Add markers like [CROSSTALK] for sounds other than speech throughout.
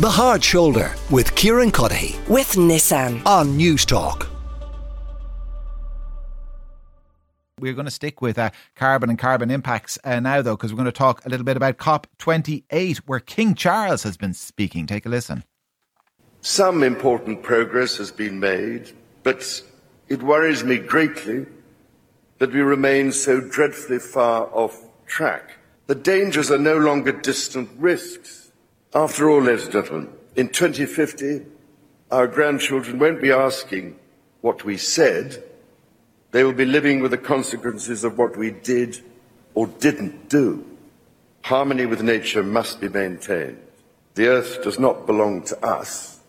The Hard Shoulder with Kieran Cuddihy with Nissan on Newstalk. We're going to stick with uh, carbon and carbon impacts uh, now, though, because we're going to talk a little bit about COP28, where King Charles has been speaking. Take a listen. Some important progress has been made, but it worries me greatly that we remain so dreadfully far off track. The dangers are no longer distant risks. After all, ladies and gentlemen, in 2050, our grandchildren won't be asking what we said. They will be living with the consequences of what we did or didn't do. Harmony with nature must be maintained. The earth does not belong to us.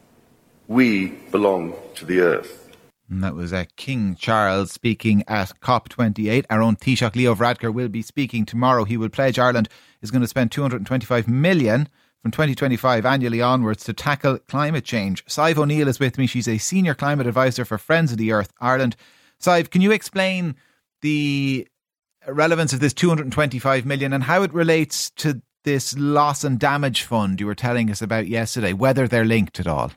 We belong to the earth. And that was uh, King Charles speaking at COP28. Our own Taoiseach Leo Varadkar will be speaking tomorrow. He will pledge Ireland is going to spend 225 million from 2025 annually onwards to tackle climate change. Sadhbh O'Neill is with me. She's a senior climate advisor for Friends of the Earth Ireland. Sadhbh, can you explain the relevance of this 225 million and how it relates to this loss and damage fund you were telling us about yesterday, whether they're linked at all?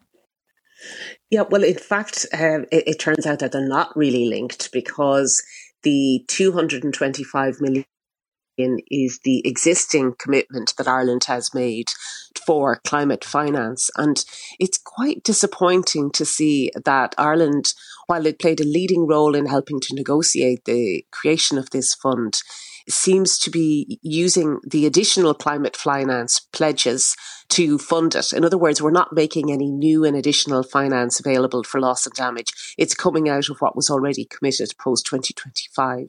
Yeah, well, in fact, uh, it, it turns out that they're not really linked because the 225 million is the existing commitment that Ireland has made for climate finance. And it's quite disappointing to see that Ireland, while it played a leading role in helping to negotiate the creation of this fund, seems to be using the additional climate finance pledges to fund it. In other words, we're not making any new and additional finance available for loss and damage. It's coming out of what was already committed post 2025.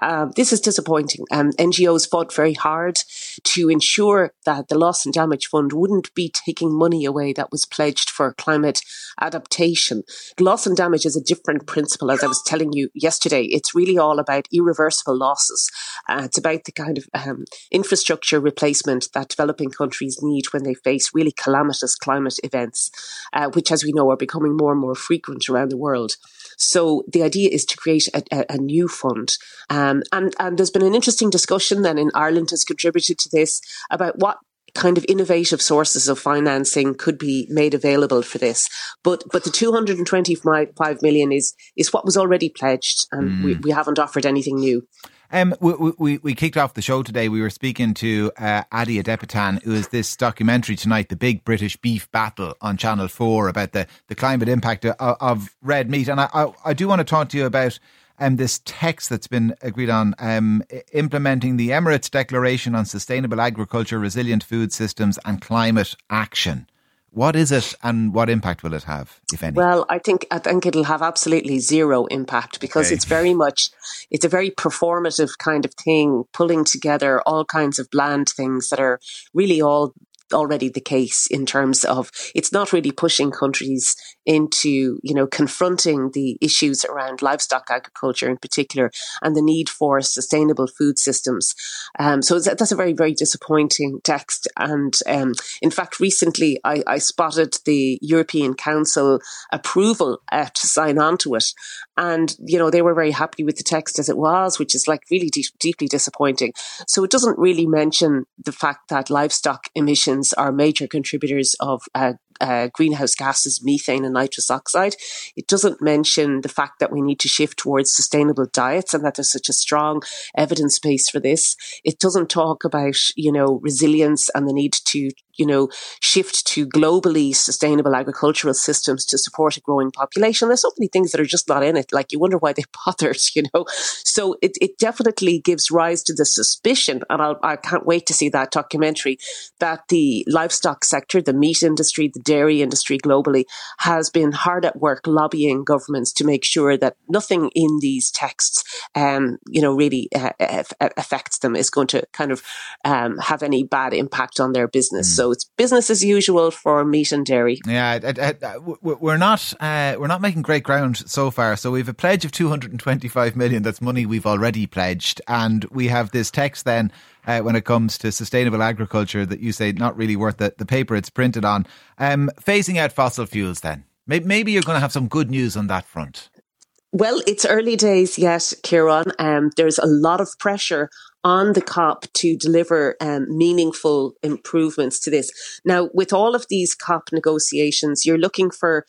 Um, this is disappointing. Um, NGOs fought very hard to ensure that the Loss and Damage Fund wouldn't be taking money away that was pledged for climate adaptation. Loss and damage is a different principle, as I was telling you yesterday. It's really all about irreversible losses. Uh, it's about the kind of um, infrastructure replacement that developing countries need when they face really calamitous climate events, uh, which, as we know, are becoming more and more frequent around the world. So the idea is to create a, a, a new fund. Um, and, and there's been an interesting discussion then in Ireland has contributed to this about what kind of innovative sources of financing could be made available for this. But but the 225 million is is what was already pledged and mm. we, we haven't offered anything new. Um, we, we, we kicked off the show today. We were speaking to uh, Ade Adepitan, who is this documentary tonight, The Big British Beef Battle on Channel 4 about the, the climate impact of, of red meat. And I, I, I, do want to talk to you about um, this text that's been agreed on, um, implementing the Emirates Declaration on Sustainable Agriculture, Resilient Food Systems and Climate Action. What is it, and what impact will it have, if any? Well, I think I think it'll have absolutely zero impact because okay. it's very much it's a very performative kind of thing, pulling together all kinds of bland things that are really all already the case in terms of it's not really pushing countries into, you know, confronting the issues around livestock agriculture in particular and the need for sustainable food systems. Um, so that's a very, very disappointing text. And um, in fact, recently I, I, spotted the European Council approval uh, to sign on to it. And, you know, they were very happy with the text as it was, which is like really deep, deeply disappointing. So it doesn't really mention the fact that livestock emissions are major contributors of uh, uh, greenhouse gases, methane and nitrous oxide. It doesn't mention the fact that we need to shift towards sustainable diets and that there's such a strong evidence base for this. It doesn't talk about, you know, resilience and the need to you know, shift to globally sustainable agricultural systems to support a growing population. There's so many things that are just not in it. Like you wonder why they [LAUGHS] bothered, you know. So it, it definitely gives rise to the suspicion, and I'll, I can't wait to see that documentary, that the livestock sector, the meat industry, the dairy industry globally has been hard at work lobbying governments to make sure that nothing in these texts, um, you know, really uh, affects them, is going to kind of um, have any bad impact on their business. Mm. So it's business as usual for meat and dairy. Yeah, we're not uh, we're not making great ground so far. So we have a pledge of 225 million. That's money we've already pledged, and we have this text then. Uh, when it comes to sustainable agriculture, that you say not really worth the, the paper it's printed on. Um, phasing out fossil fuels, then maybe you're going to have some good news on that front. Well, it's early days yet, Kieran. Um, there's a lot of pressure on the COP to deliver um, meaningful improvements to this. Now, with all of these COP negotiations, you're looking for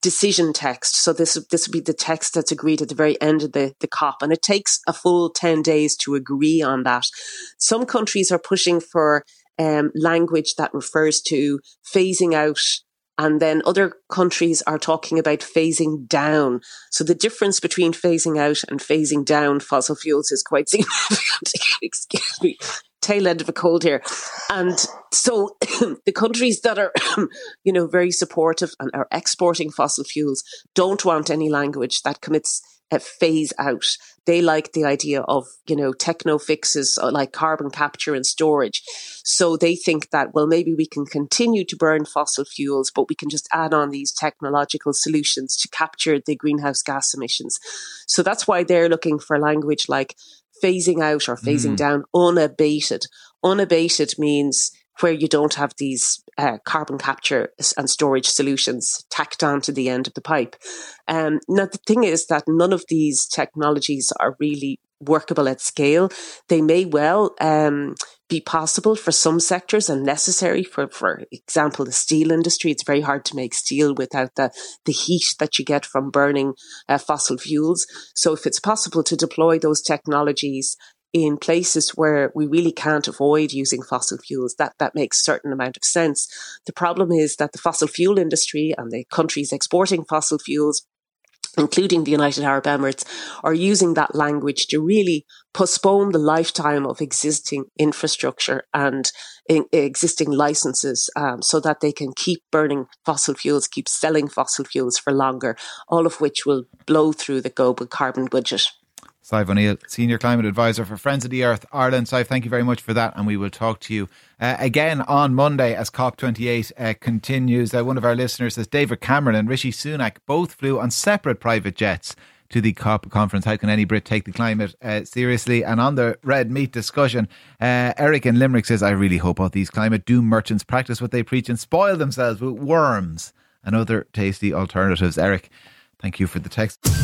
decision text. So this this would be the text that's agreed at the very end of the, the COP, and it takes a full ten days to agree on that. Some countries are pushing for um, language that refers to phasing out and then other countries are talking about phasing down. So the difference between phasing out and phasing down fossil fuels is quite [LAUGHS] significant. Excuse me. Tail end of a cold here. And so [COUGHS] the countries that are, [COUGHS] you know, very supportive and are exporting fossil fuels don't want any language that commits a phase out. They like the idea of, you know, techno fixes uh, like carbon capture and storage. So they think that, well, maybe we can continue to burn fossil fuels, but we can just add on these technological solutions to capture the greenhouse gas emissions. So that's why they're looking for language like phasing out or phasing mm. down unabated. Unabated means where you don't have these uh, carbon capture and storage solutions tacked on to the end of the pipe. Um, now, the thing is that none of these technologies are really workable at scale. They may well um, be possible for some sectors and necessary for, for example, the steel industry. It's very hard to make steel without the, the heat that you get from burning uh, fossil fuels. So if it's possible to deploy those technologies in places where we really can't avoid using fossil fuels, that, that makes a certain amount of sense. The problem is that the fossil fuel industry and the countries exporting fossil fuels including the United Arab Emirates, are using that language to really postpone the lifetime of existing infrastructure and in, existing licenses um, so that they can keep burning fossil fuels, keep selling fossil fuels for longer, all of which will blow through the global carbon budget. Sadhbh O'Neill, Senior Climate Advisor for Friends of the Earth Ireland. Sadhbh, thank you very much for that, and we will talk to you uh, again on Monday as COP28 uh, continues. Uh, one of our listeners says David Cameron and Rishi Sunak both flew on separate private jets to the COP conference. How can any Brit take the climate uh, seriously? And on the red meat discussion, uh, Eric in Limerick says, I really hope all these climate doom merchants practice what they preach and spoil themselves with worms and other tasty alternatives. Eric, thank you for the text.